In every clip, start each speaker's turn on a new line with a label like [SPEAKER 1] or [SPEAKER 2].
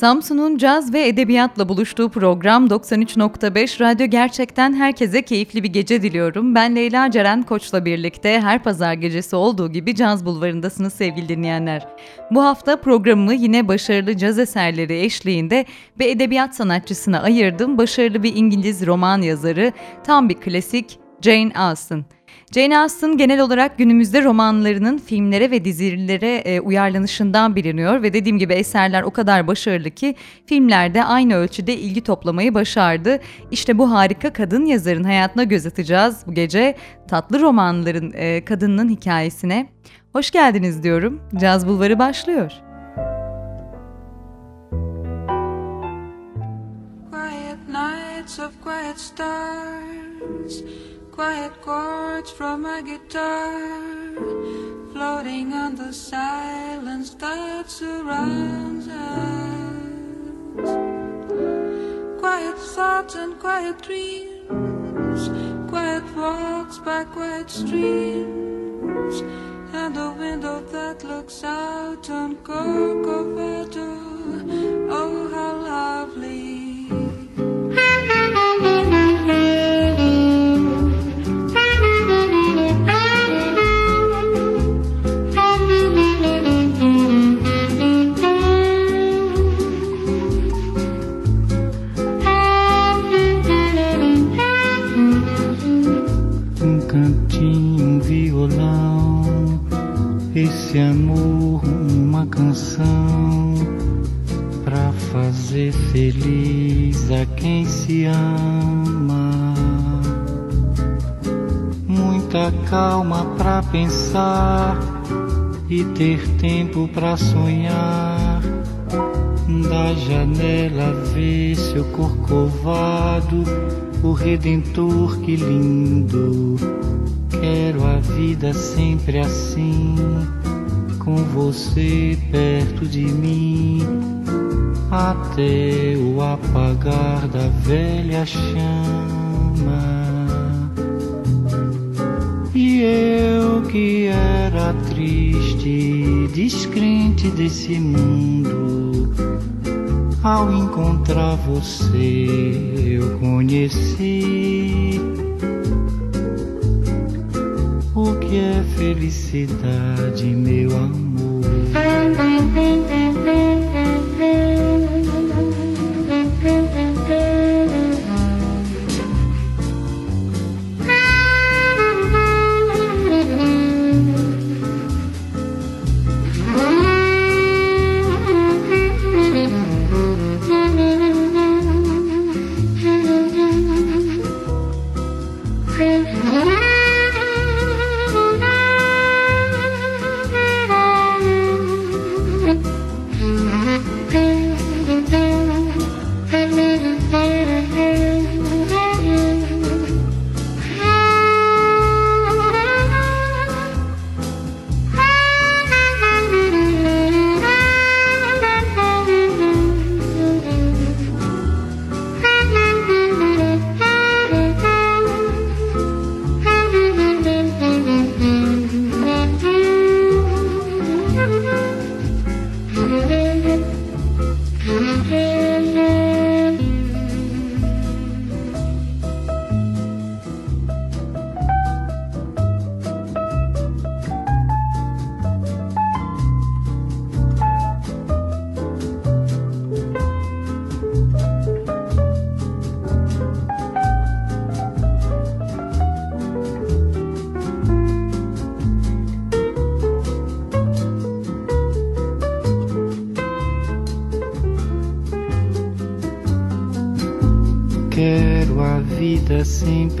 [SPEAKER 1] Samsun'un caz ve edebiyatla buluştuğu program 93.5 Radyo Gerçekten herkese keyifli bir gece diliyorum. Ben Leyla Ceren Koç'la birlikte her pazar gecesi olduğu gibi Caz Bulvarı'ndasınız sevgili dinleyenler. Bu hafta programımı yine başarılı caz eserleri eşliğinde bir edebiyat sanatçısına ayırdım. Başarılı bir İngiliz roman yazarı, tam bir klasik Jane Austen. Jane Austen genel olarak günümüzde romanlarının filmlere ve dizilere e, uyarlanışından biliniyor ve dediğim gibi eserler o kadar başarılı ki filmlerde aynı ölçüde ilgi toplamayı başardı. İşte bu harika kadın yazarın hayatına göz atacağız bu gece. Tatlı romanların e, kadınının hikayesine. Hoş geldiniz diyorum. Caz Bulvarı başlıyor. Quiet nights of quiet stars quiet chords from a guitar floating on the silence that surrounds us. Quiet thoughts and quiet dreams, quiet walks by quiet streams, and a window that looks out on Corcovado.
[SPEAKER 2] Para sonhar. Da janela ver seu corcovado, o redentor que lindo Quero a vida sempre assim, com você perto de mim, até o apagar da velha chama. Desse mundo, ao encontrar você eu conheci o que é felicidade,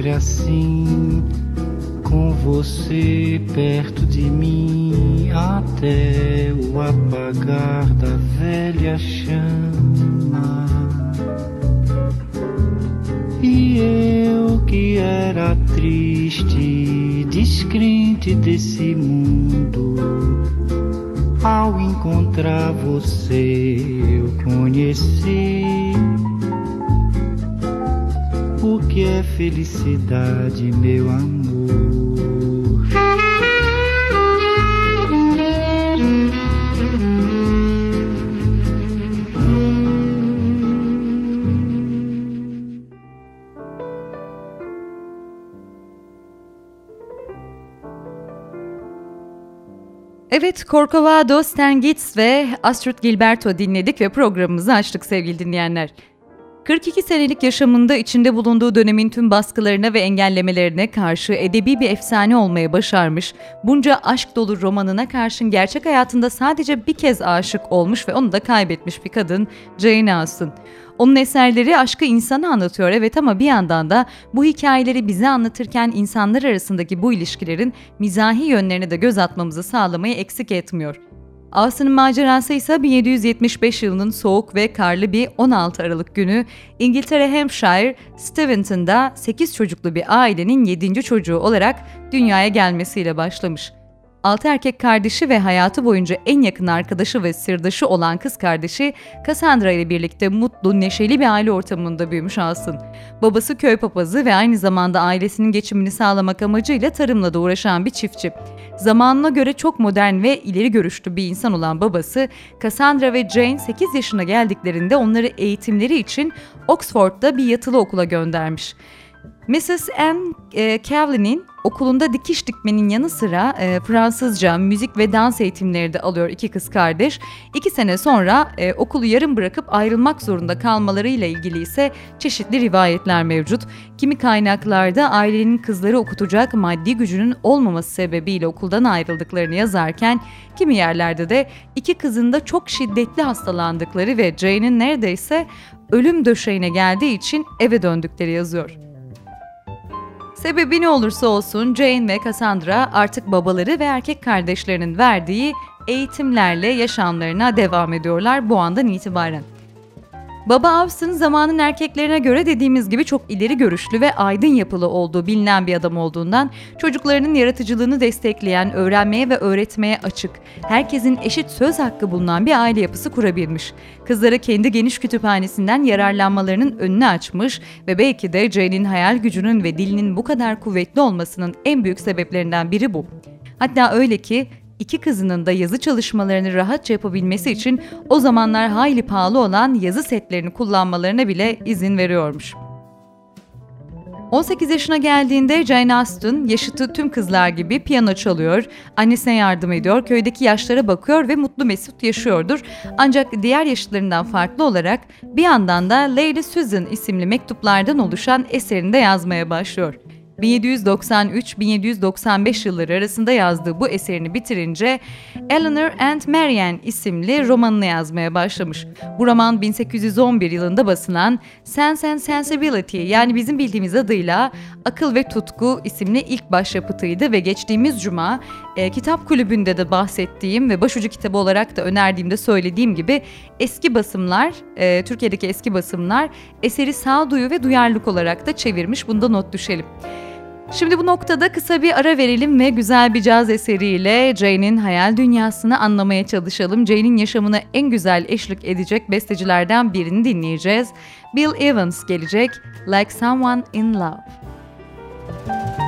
[SPEAKER 3] respiração.
[SPEAKER 1] Evet, Corcovado, Stan Getz ve Astrid Gilberto dinledik ve programımızı açtık sevgili dinleyenler. 42 senelik yaşamında içinde bulunduğu dönemin tüm baskılarına ve engellemelerine karşı edebi bir efsane olmaya başarmış, bunca aşk dolu romanına karşın gerçek hayatında sadece bir kez aşık olmuş ve onu da kaybetmiş bir kadın Jane Austen. Onun eserleri aşkı insana anlatıyor evet ama bir yandan da bu hikayeleri bize anlatırken insanlar arasındaki bu ilişkilerin mizahi yönlerine de göz atmamızı sağlamayı eksik etmiyor. Austen'ın macerası ise 1775 yılının soğuk ve karlı bir 16 Aralık günü İngiltere Hampshire, Steventon'da 8 çocuklu bir ailenin 7. çocuğu olarak dünyaya gelmesiyle başlamış. Altı erkek kardeşi ve hayatı boyunca en yakın arkadaşı ve sırdaşı olan kız kardeşi Cassandra ile birlikte mutlu, neşeli bir aile ortamında büyümüş Alsın. Babası köy papazı ve aynı zamanda ailesinin geçimini sağlamak amacıyla tarımla da uğraşan bir çiftçi. Zamanına göre çok modern ve ileri görüşlü bir insan olan babası, Cassandra ve Jane 8 yaşına geldiklerinde onları eğitimleri için Oxford'da bir yatılı okula göndermiş. Mrs. Anne e, Cavlin'in okulunda dikiş dikmenin yanı sıra e, Fransızca, müzik ve dans eğitimleri de alıyor iki kız kardeş. İki sene sonra e, okulu yarım bırakıp ayrılmak zorunda kalmalarıyla ilgili ise çeşitli rivayetler mevcut. Kimi kaynaklarda ailenin kızları okutacak maddi gücünün olmaması sebebiyle okuldan ayrıldıklarını yazarken, kimi yerlerde de iki kızın da çok şiddetli hastalandıkları ve Jane'in neredeyse ölüm döşeğine geldiği için eve döndükleri yazıyor. Sebebi ne olursa olsun Jane ve Cassandra artık babaları ve erkek kardeşlerinin verdiği eğitimlerle yaşamlarına devam ediyorlar bu andan itibaren. Baba Avs'ın zamanın erkeklerine göre dediğimiz gibi çok ileri görüşlü ve aydın yapılı olduğu bilinen bir adam olduğundan çocuklarının yaratıcılığını destekleyen, öğrenmeye ve öğretmeye açık, herkesin eşit söz hakkı bulunan bir aile yapısı kurabilmiş. Kızlara kendi geniş kütüphanesinden yararlanmalarının önünü açmış ve belki de Jane'in hayal gücünün ve dilinin bu kadar kuvvetli olmasının en büyük sebeplerinden biri bu. Hatta öyle ki iki kızının da yazı çalışmalarını rahatça yapabilmesi için o zamanlar hayli pahalı olan yazı setlerini kullanmalarına bile izin veriyormuş. 18 yaşına geldiğinde Jane Austen yaşıtı tüm kızlar gibi piyano çalıyor, annesine yardım ediyor, köydeki yaşlara bakıyor ve mutlu mesut yaşıyordur. Ancak diğer yaşıtlarından farklı olarak bir yandan da Lady Susan isimli mektuplardan oluşan eserini de yazmaya başlıyor. 1793-1795 yılları arasında yazdığı bu eserini bitirince Eleanor and Marianne isimli romanını yazmaya başlamış. Bu roman 1811 yılında basılan Sense and Sensibility yani bizim bildiğimiz adıyla Akıl ve Tutku isimli ilk başyapıtıydı ve geçtiğimiz cuma e, kitap kulübünde de bahsettiğim ve başucu kitabı olarak da önerdiğimde söylediğim gibi eski basımlar, e, Türkiye'deki eski basımlar eseri sağduyu ve duyarlılık olarak da çevirmiş. Bunda not düşelim. Şimdi bu noktada kısa bir ara verelim ve güzel bir caz eseriyle Jane'in hayal dünyasını anlamaya çalışalım. Jane'in yaşamına en güzel eşlik edecek bestecilerden birini dinleyeceğiz. Bill Evans gelecek, Like Someone in Love.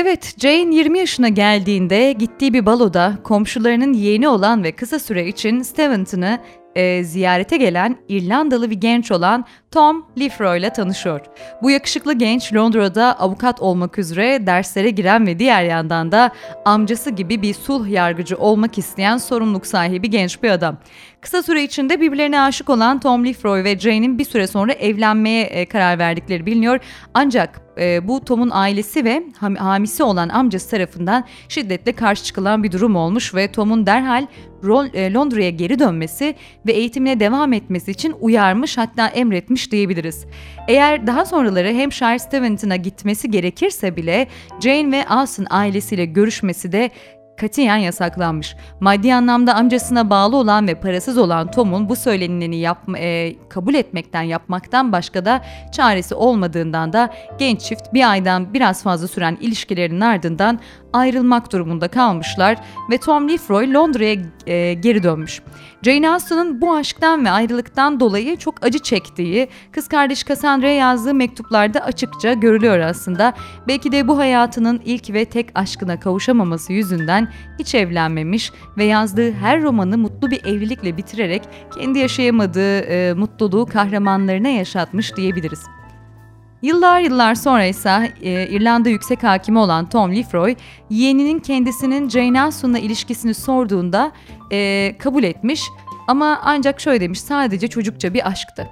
[SPEAKER 1] Evet, Jane 20 yaşına geldiğinde gittiği bir baloda komşularının yeğeni olan ve kısa süre için Steventon'ı e, ziyarete gelen İrlandalı bir genç olan Tom Lefroy ile tanışıyor. Bu yakışıklı genç Londra'da avukat olmak üzere derslere giren ve diğer yandan da amcası gibi bir sulh yargıcı olmak isteyen sorumluluk sahibi genç bir adam. Kısa süre içinde birbirlerine aşık olan Tom Lefroy ve Jane'in bir süre sonra evlenmeye e, karar verdikleri biliniyor. Ancak e, bu Tom'un ailesi ve ham hamisi olan amcası tarafından şiddetle karşı çıkılan bir durum olmuş ve Tom'un derhal Londra'ya geri dönmesi ve eğitimine devam etmesi için uyarmış hatta emretmiş diyebiliriz. Eğer daha sonraları Hampshire Steventon'a gitmesi gerekirse bile Jane ve Austin ailesiyle görüşmesi de katiyen yasaklanmış. Maddi anlamda amcasına bağlı olan ve parasız olan Tom'un bu söylenileni yapma, e, kabul etmekten yapmaktan başka da çaresi olmadığından da genç çift bir aydan biraz fazla süren ilişkilerin ardından ayrılmak durumunda kalmışlar ve Tom Lefroy Londra'ya e, geri dönmüş. Jane Austen'ın bu aşktan ve ayrılıktan dolayı çok acı çektiği, kız kardeş Cassandra'ya yazdığı mektuplarda açıkça görülüyor aslında. Belki de bu hayatının ilk ve tek aşkına kavuşamaması yüzünden hiç evlenmemiş ve yazdığı her romanı mutlu bir evlilikle bitirerek kendi yaşayamadığı e, mutluluğu kahramanlarına yaşatmış diyebiliriz. Yıllar yıllar sonra ise e, İrlanda yüksek hakimi olan Tom Lefroy, yeğeninin kendisinin Jane Austen'la ilişkisini sorduğunda e, kabul etmiş ama ancak şöyle demiş sadece çocukça bir aşktı.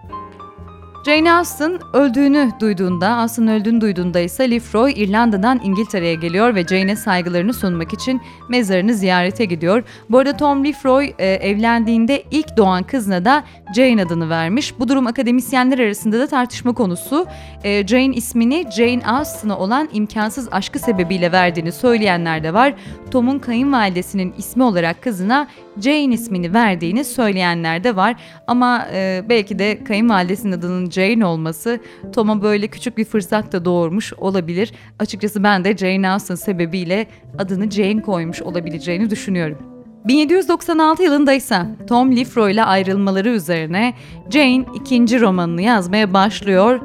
[SPEAKER 1] Jane Austen öldüğünü duyduğunda, Austen öldüğünü duyduğunda ise Lefroy İrlanda'dan İngiltere'ye geliyor ve Jane'e saygılarını sunmak için mezarını ziyarete gidiyor. Bu arada Tom Lefroy e, evlendiğinde ilk doğan kızına da Jane adını vermiş. Bu durum akademisyenler arasında da tartışma konusu. E, Jane ismini Jane Austen'a olan imkansız aşkı sebebiyle verdiğini söyleyenler de var. Tom'un kayınvalidesinin ismi olarak kızına Jane ismini verdiğini söyleyenler de var. Ama e, belki de kayınvalidesinin adının Jane olması Tom'a böyle küçük bir fırsat da doğurmuş olabilir. Açıkçası ben de Jane Austen sebebiyle adını Jane koymuş olabileceğini düşünüyorum. 1796 yılında ise Tom Lefroy ile ayrılmaları üzerine Jane ikinci romanını yazmaya başlıyor.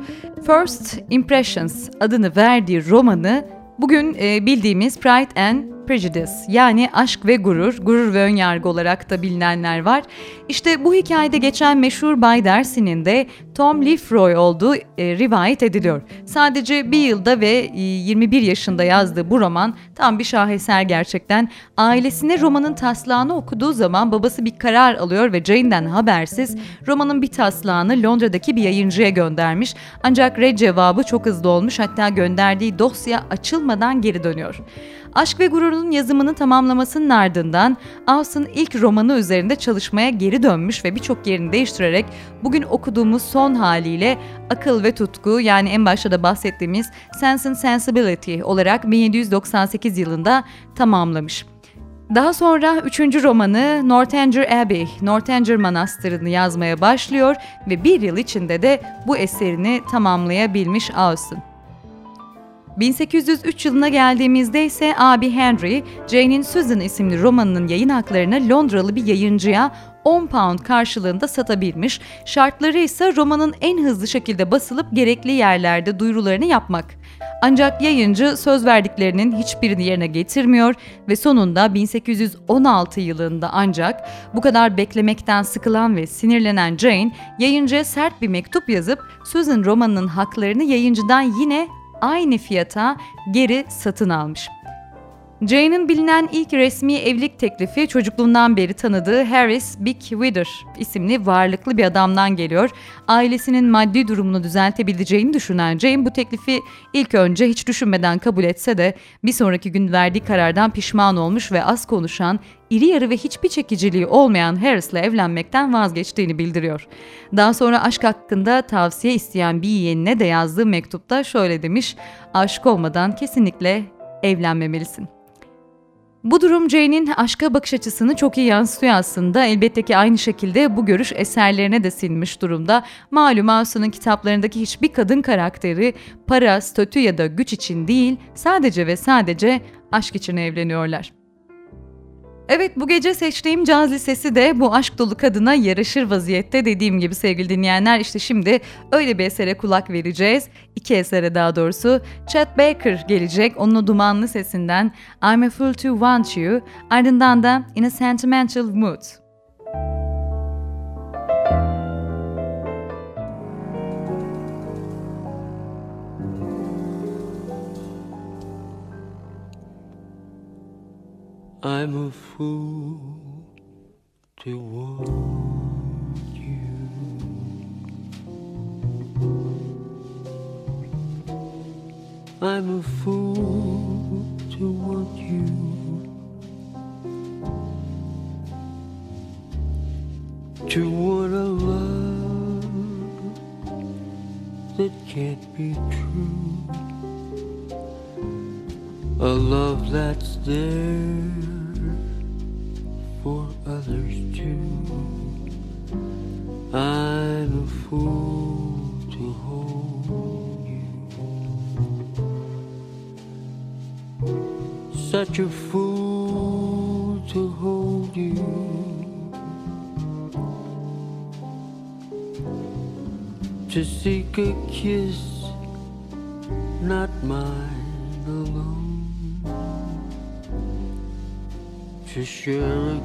[SPEAKER 1] First Impressions adını verdiği romanı bugün e, bildiğimiz Pride and Prejudice yani aşk ve gurur, gurur ve önyargı olarak da bilinenler var. İşte bu hikayede geçen meşhur Bay Darcy'nin de Tom Lefroy olduğu e, rivayet ediliyor. Sadece bir yılda ve e, 21 yaşında yazdığı bu roman tam bir şaheser gerçekten. Ailesine romanın taslağını okuduğu zaman babası bir karar alıyor ve Jane'den habersiz romanın bir taslağını Londra'daki bir yayıncıya göndermiş. Ancak red cevabı çok hızlı olmuş hatta gönderdiği dosya açılmadan geri dönüyor. Aşk ve Gurur'un yazımını tamamlamasının ardından Austen ilk romanı üzerinde çalışmaya geri dönmüş ve birçok yerini değiştirerek bugün okuduğumuz son haliyle Akıl ve Tutku yani en başta da bahsettiğimiz Sense and Sensibility olarak 1798 yılında tamamlamış. Daha sonra üçüncü romanı Northanger Abbey, Northanger Manastırı'nı yazmaya başlıyor ve bir yıl içinde de bu eserini tamamlayabilmiş Austen. 1803 yılına geldiğimizde ise abi Henry, Jane'in Susan isimli romanının yayın haklarını Londralı bir yayıncıya 10 pound karşılığında satabilmiş, şartları ise romanın en hızlı şekilde basılıp gerekli yerlerde duyurularını yapmak. Ancak yayıncı söz verdiklerinin hiçbirini yerine getirmiyor ve sonunda 1816 yılında ancak bu kadar beklemekten sıkılan ve sinirlenen Jane, yayıncıya sert bir mektup yazıp Susan romanının haklarını yayıncıdan yine aynı fiyata geri satın almış. Jane'in bilinen ilk resmi evlilik teklifi çocukluğundan beri tanıdığı Harris Big Wither isimli varlıklı bir adamdan geliyor. Ailesinin maddi durumunu düzeltebileceğini düşünen Jane bu teklifi ilk önce hiç düşünmeden kabul etse de bir sonraki gün verdiği karardan pişman olmuş ve az konuşan, iri yarı ve hiçbir çekiciliği olmayan Harris'le evlenmekten vazgeçtiğini bildiriyor. Daha sonra aşk hakkında tavsiye isteyen bir yeğenine de yazdığı mektupta şöyle demiş, aşk olmadan kesinlikle evlenmemelisin. Bu durum Jane'in aşka bakış açısını çok iyi yansıtıyor aslında. Elbette ki aynı şekilde bu görüş eserlerine de sinmiş durumda. Malum Austen'ın kitaplarındaki hiçbir kadın karakteri para, statü ya da güç için değil, sadece ve sadece aşk için evleniyorlar. Evet bu gece seçtiğim caz lisesi de bu aşk dolu kadına yarışır vaziyette dediğim gibi sevgili dinleyenler işte şimdi öyle bir esere kulak vereceğiz. İki esere daha doğrusu. Chet Baker gelecek onun o dumanlı sesinden I'm a Fool to Want You ardından da In a Sentimental Mood.
[SPEAKER 3] I'm a fool to want you. I'm a fool to want you. To want a love that can't be true. A love that's there for others too. I'm a fool to hold you. Such a fool to hold you. To seek a kiss, not mine to share a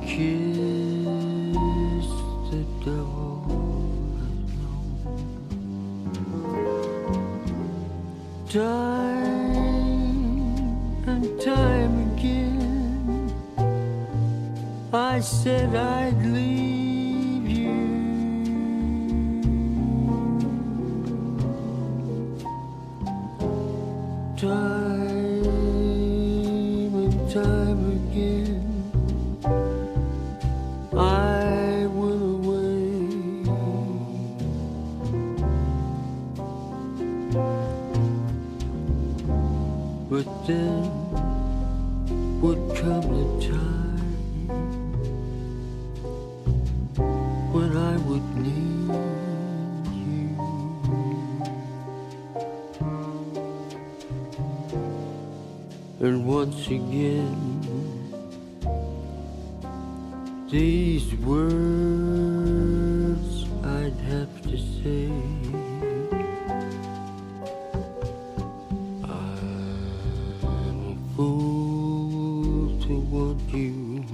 [SPEAKER 3] fool to want you.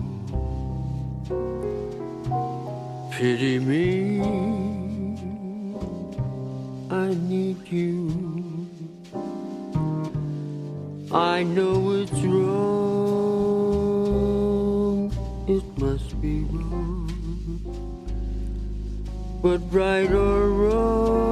[SPEAKER 3] Pity me, I need you. I know it's wrong, it must be wrong. But right or wrong,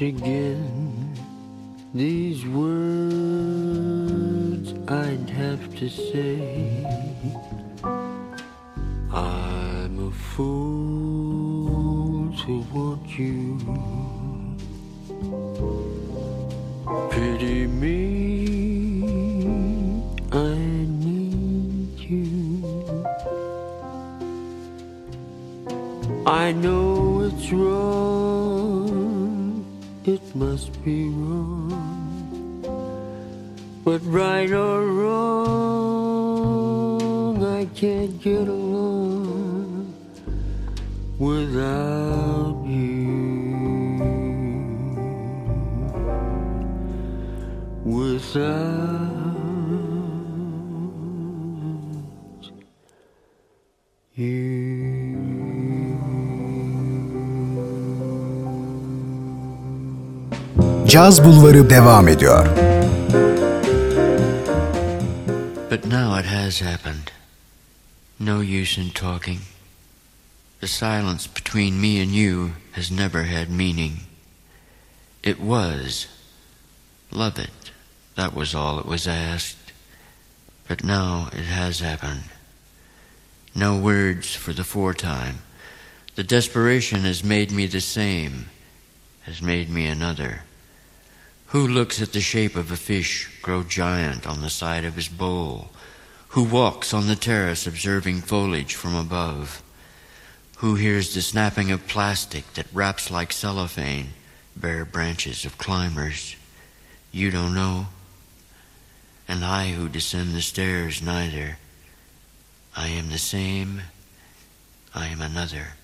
[SPEAKER 3] And without you. Without
[SPEAKER 4] Caz Bulvarı devam ediyor.
[SPEAKER 3] But now it has happened. No use in talking. The silence between me and you has never had meaning. It was. Love it. That was all it was asked. But now it has happened. No words for the foretime. The desperation has made me the same, has made me another. Who looks at the shape of a fish grow giant on the side of his bowl? Who walks on the terrace observing foliage from above? Who hears the snapping of plastic that wraps like cellophane bare branches of climbers? You don't know. And I who descend the stairs neither. I am the same. I am another.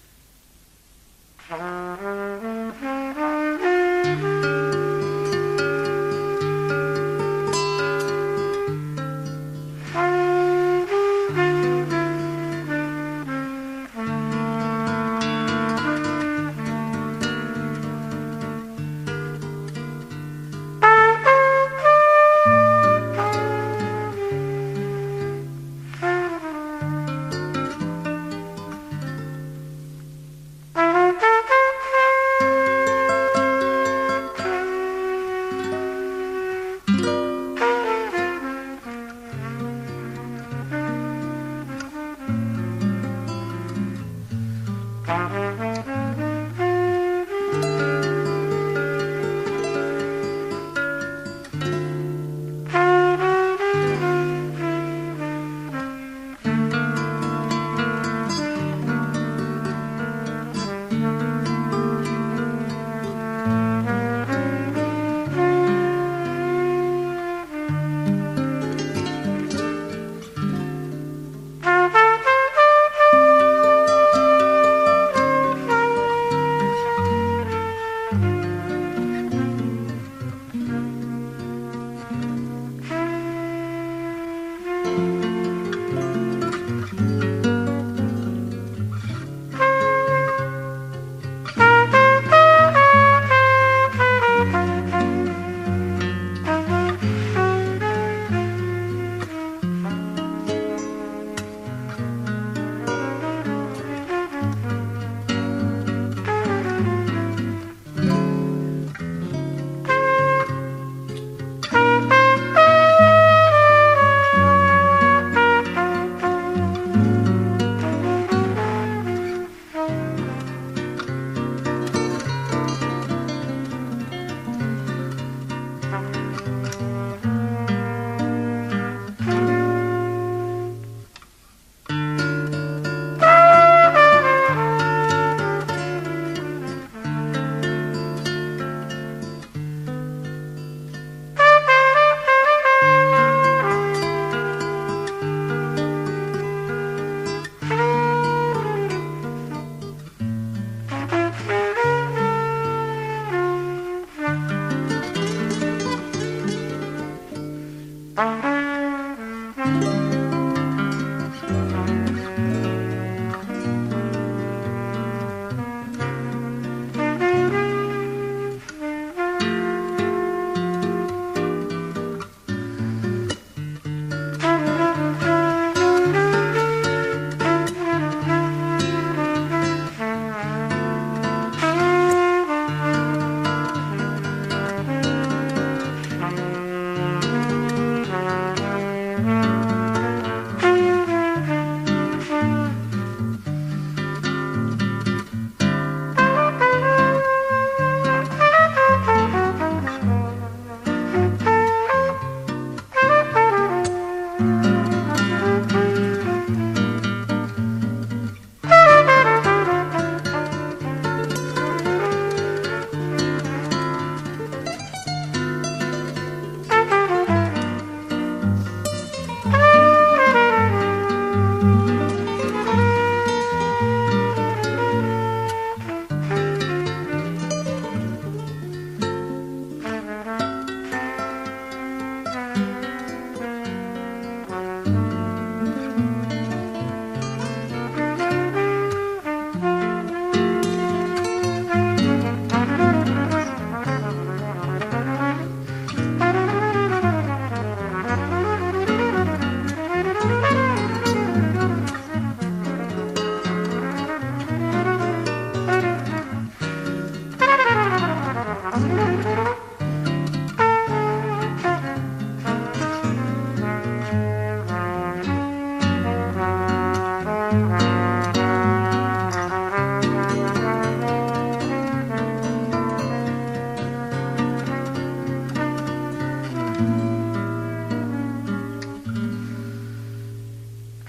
[SPEAKER 3] Mm-hmm.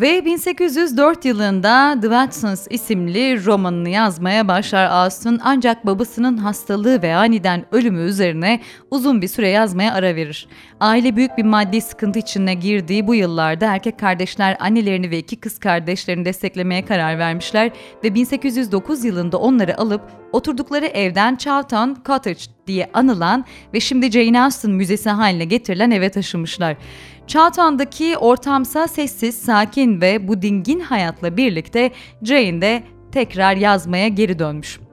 [SPEAKER 1] Ve 1804 yılında The Watsons isimli romanını yazmaya başlar Austen ancak babasının hastalığı ve aniden ölümü üzerine uzun bir süre yazmaya ara verir. Aile büyük bir maddi sıkıntı içine girdiği bu yıllarda erkek kardeşler annelerini ve iki kız kardeşlerini desteklemeye karar vermişler ve 1809 yılında onları alıp oturdukları evden Charlton Cottage diye anılan ve şimdi Jane Austen Müzesi haline getirilen eve taşımışlar. Charlton'daki ortamsa sessiz, sakin ve bu dingin hayatla birlikte Jane de tekrar yazmaya geri dönmüş.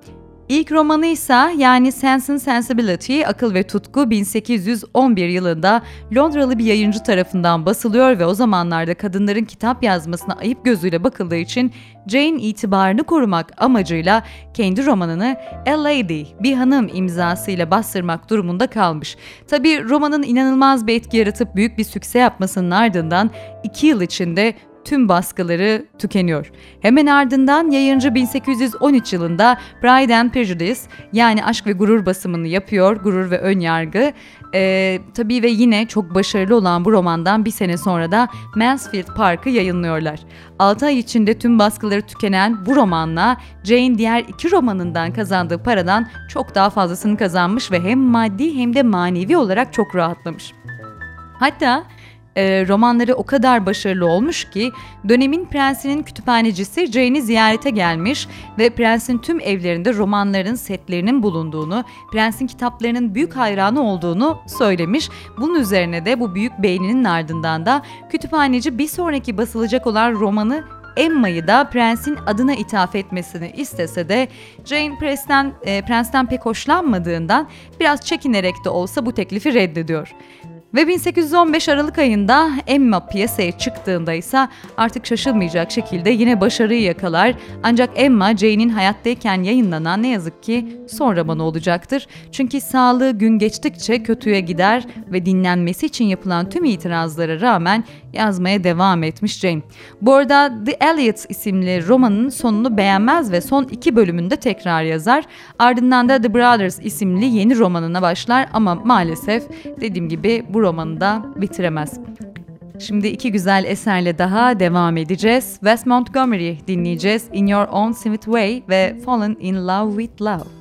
[SPEAKER 1] İlk romanı ise yani Sense and Sensibility, Akıl ve Tutku 1811 yılında Londralı bir yayıncı tarafından basılıyor ve o zamanlarda kadınların kitap yazmasına ayıp gözüyle bakıldığı için Jane itibarını korumak amacıyla kendi romanını A Lady, bir hanım imzasıyla bastırmak durumunda kalmış. Tabi romanın inanılmaz bir etki yaratıp büyük bir sükse yapmasının ardından iki yıl içinde tüm baskıları tükeniyor. Hemen ardından yayıncı 1813 yılında Pride and Prejudice yani Aşk ve Gurur basımını yapıyor. Gurur ve Ön Yargı. Ee, tabii ve yine çok başarılı olan bu romandan bir sene sonra da Mansfield Park'ı yayınlıyorlar. 6 ay içinde tüm baskıları tükenen bu romanla Jane diğer iki romanından kazandığı paradan çok daha fazlasını kazanmış ve hem maddi hem de manevi olarak çok rahatlamış. Hatta e, romanları o kadar başarılı olmuş ki dönemin prensinin kütüphanecisi Jane'i ziyarete gelmiş ve prensin tüm evlerinde romanların setlerinin bulunduğunu, prensin kitaplarının büyük hayranı olduğunu söylemiş. Bunun üzerine de bu büyük beğeninin ardından da kütüphaneci bir sonraki basılacak olan romanı Emma'yı da prensin adına ithaf etmesini istese de Jane Prens'ten, e, Prens'ten pek hoşlanmadığından biraz çekinerek de olsa bu teklifi reddediyor. Ve 1815 Aralık ayında Emma piyasaya çıktığında ise artık şaşılmayacak şekilde yine başarıyı yakalar. Ancak Emma Jane'in hayattayken yayınlanan ne yazık ki son romanı olacaktır. Çünkü sağlığı gün geçtikçe kötüye gider ve dinlenmesi için yapılan tüm itirazlara rağmen yazmaya devam etmiş Jane. Bu arada The Elliot isimli romanın sonunu beğenmez ve son iki bölümünde tekrar yazar. Ardından da The Brothers isimli yeni romanına başlar ama maalesef dediğim gibi bu romanı da bitiremez. Şimdi iki güzel eserle daha devam edeceğiz. Wes Montgomery dinleyeceğiz. In Your Own Sweet Way ve Fallen in Love with Love.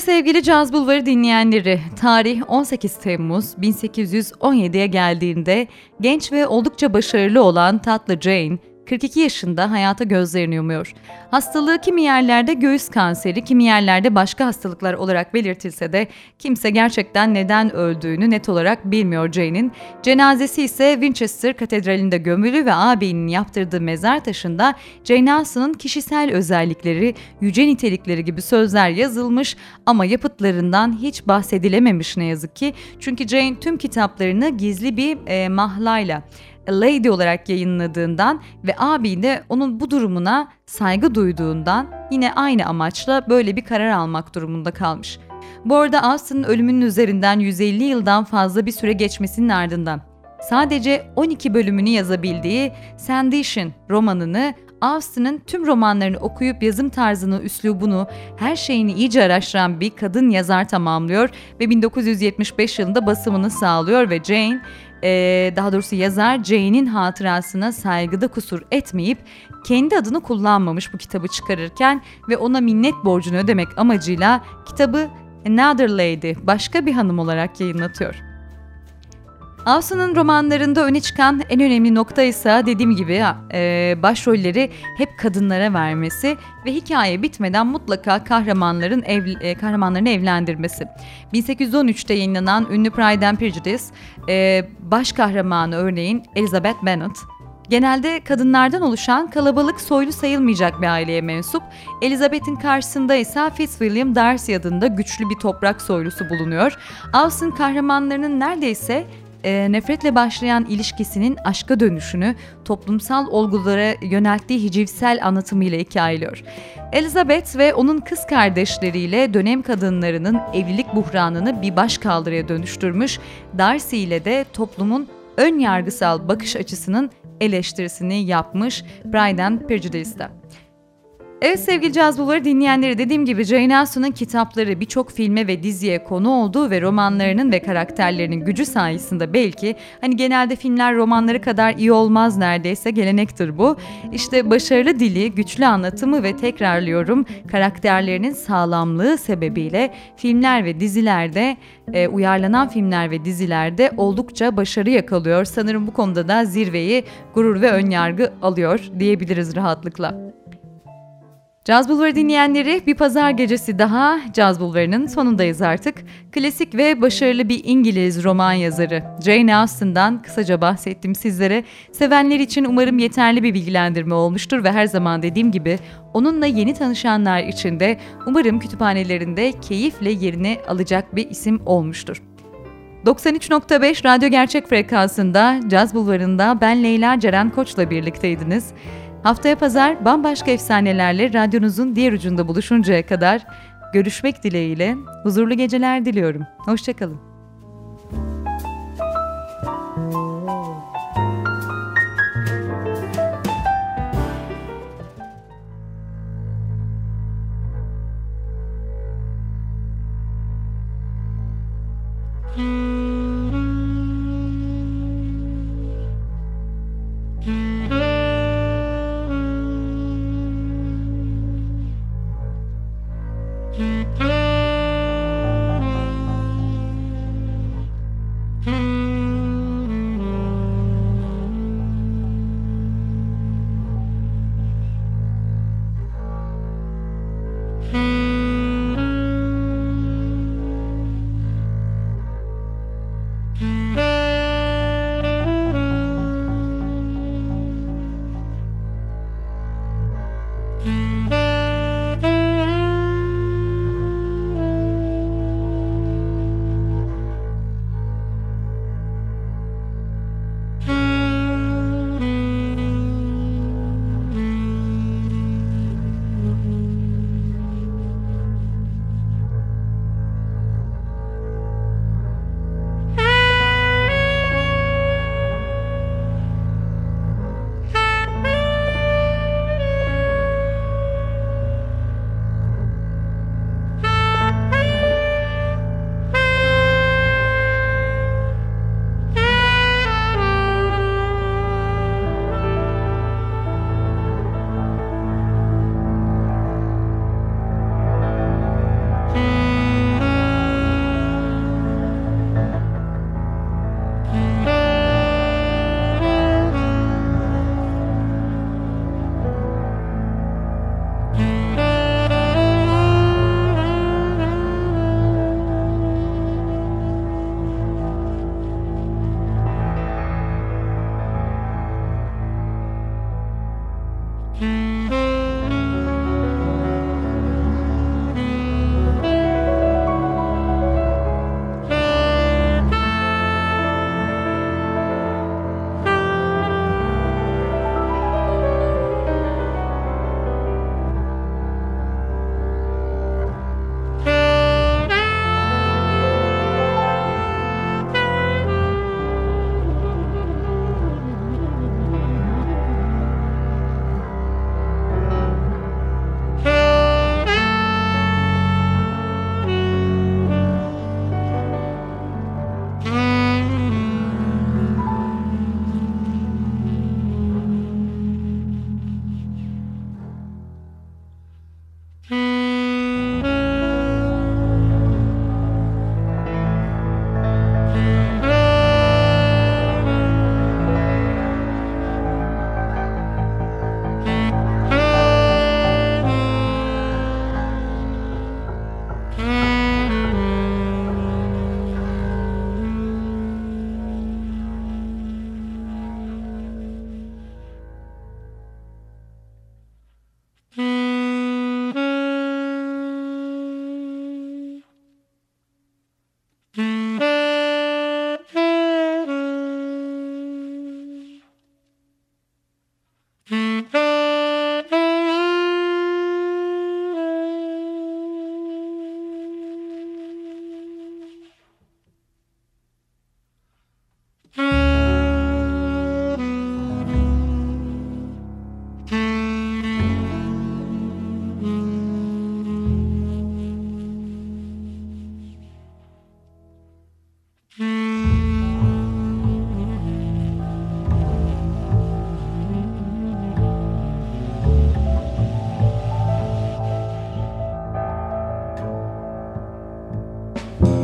[SPEAKER 1] Sevgili Caz Bulvarı dinleyenleri, tarih 18 Temmuz 1817'ye geldiğinde genç ve oldukça başarılı olan tatlı Jane, 42 yaşında hayata gözlerini yumuyor. Hastalığı kimi yerlerde göğüs kanseri, kimi yerlerde başka hastalıklar olarak belirtilse de kimse gerçekten neden öldüğünü net olarak bilmiyor Jane'in. Cenazesi ise Winchester Katedrali'nde gömülü ve ağabeyinin yaptırdığı mezar taşında Jane Austen'ın kişisel özellikleri, yüce nitelikleri gibi sözler yazılmış ama yapıtlarından hiç bahsedilememiş ne yazık ki. Çünkü Jane tüm kitaplarını gizli bir e, mahlayla Lady olarak yayınladığından ve abi de onun bu durumuna saygı duyduğundan yine aynı amaçla böyle bir karar almak durumunda kalmış. Bu arada Austen'ın ölümünün üzerinden 150 yıldan fazla bir süre geçmesinin ardından sadece 12 bölümünü yazabildiği Sandition romanını Austen'ın tüm romanlarını okuyup yazım tarzını, üslubunu, her şeyini iyice araştıran bir kadın yazar tamamlıyor ve 1975 yılında basımını sağlıyor ve Jane e, daha doğrusu yazar Jane'in hatırasına saygıda kusur etmeyip kendi adını kullanmamış bu kitabı çıkarırken ve ona minnet borcunu ödemek amacıyla kitabı Another Lady, başka bir hanım olarak yayınlatıyor. Austen'ın romanlarında öne çıkan en önemli nokta ise dediğim gibi e, başrolleri hep kadınlara vermesi ve hikaye bitmeden mutlaka kahramanların ev, e, kahramanlarını evlendirmesi. 1813'te yayınlanan ünlü Pride and Prejudice e, baş kahramanı örneğin Elizabeth Bennet Genelde kadınlardan oluşan kalabalık soylu sayılmayacak bir aileye mensup, Elizabeth'in karşısında ise Fitzwilliam Darcy adında güçlü bir toprak soylusu bulunuyor. Austen kahramanlarının neredeyse e, nefretle başlayan ilişkisinin aşka dönüşünü toplumsal olgulara yönelttiği hicivsel anlatımıyla hikayeliyor. Elizabeth ve onun kız kardeşleriyle dönem kadınlarının evlilik buhranını bir baş kaldırıya dönüştürmüş, Darcy ile de toplumun ön yargısal bakış açısının eleştirisini yapmış Pride and Prejudice'da. Evet sevgili caz bulvarı dinleyenleri dediğim gibi Jane Austen'ın kitapları birçok filme ve diziye konu olduğu ve romanlarının ve karakterlerinin gücü sayesinde belki hani genelde filmler romanları kadar iyi olmaz neredeyse gelenektir bu. İşte başarılı dili, güçlü anlatımı ve tekrarlıyorum karakterlerinin sağlamlığı sebebiyle filmler ve dizilerde e, uyarlanan filmler ve dizilerde oldukça başarı yakalıyor. Sanırım bu konuda da zirveyi gurur ve önyargı alıyor diyebiliriz rahatlıkla. Caz Bulvarı dinleyenleri bir pazar gecesi daha Caz Bulvarı'nın sonundayız artık. Klasik ve başarılı bir İngiliz roman yazarı Jane Austen'dan kısaca bahsettim sizlere. Sevenler için umarım yeterli bir bilgilendirme olmuştur ve her zaman dediğim gibi onunla yeni tanışanlar için de umarım kütüphanelerinde keyifle yerini alacak bir isim olmuştur. 93.5 Radyo Gerçek Frekansı'nda Caz Bulvarı'nda ben Leyla Ceren Koç'la birlikteydiniz. Haftaya pazar bambaşka efsanelerle radyonuzun diğer ucunda buluşuncaya kadar görüşmek dileğiyle huzurlu geceler diliyorum. Hoşçakalın.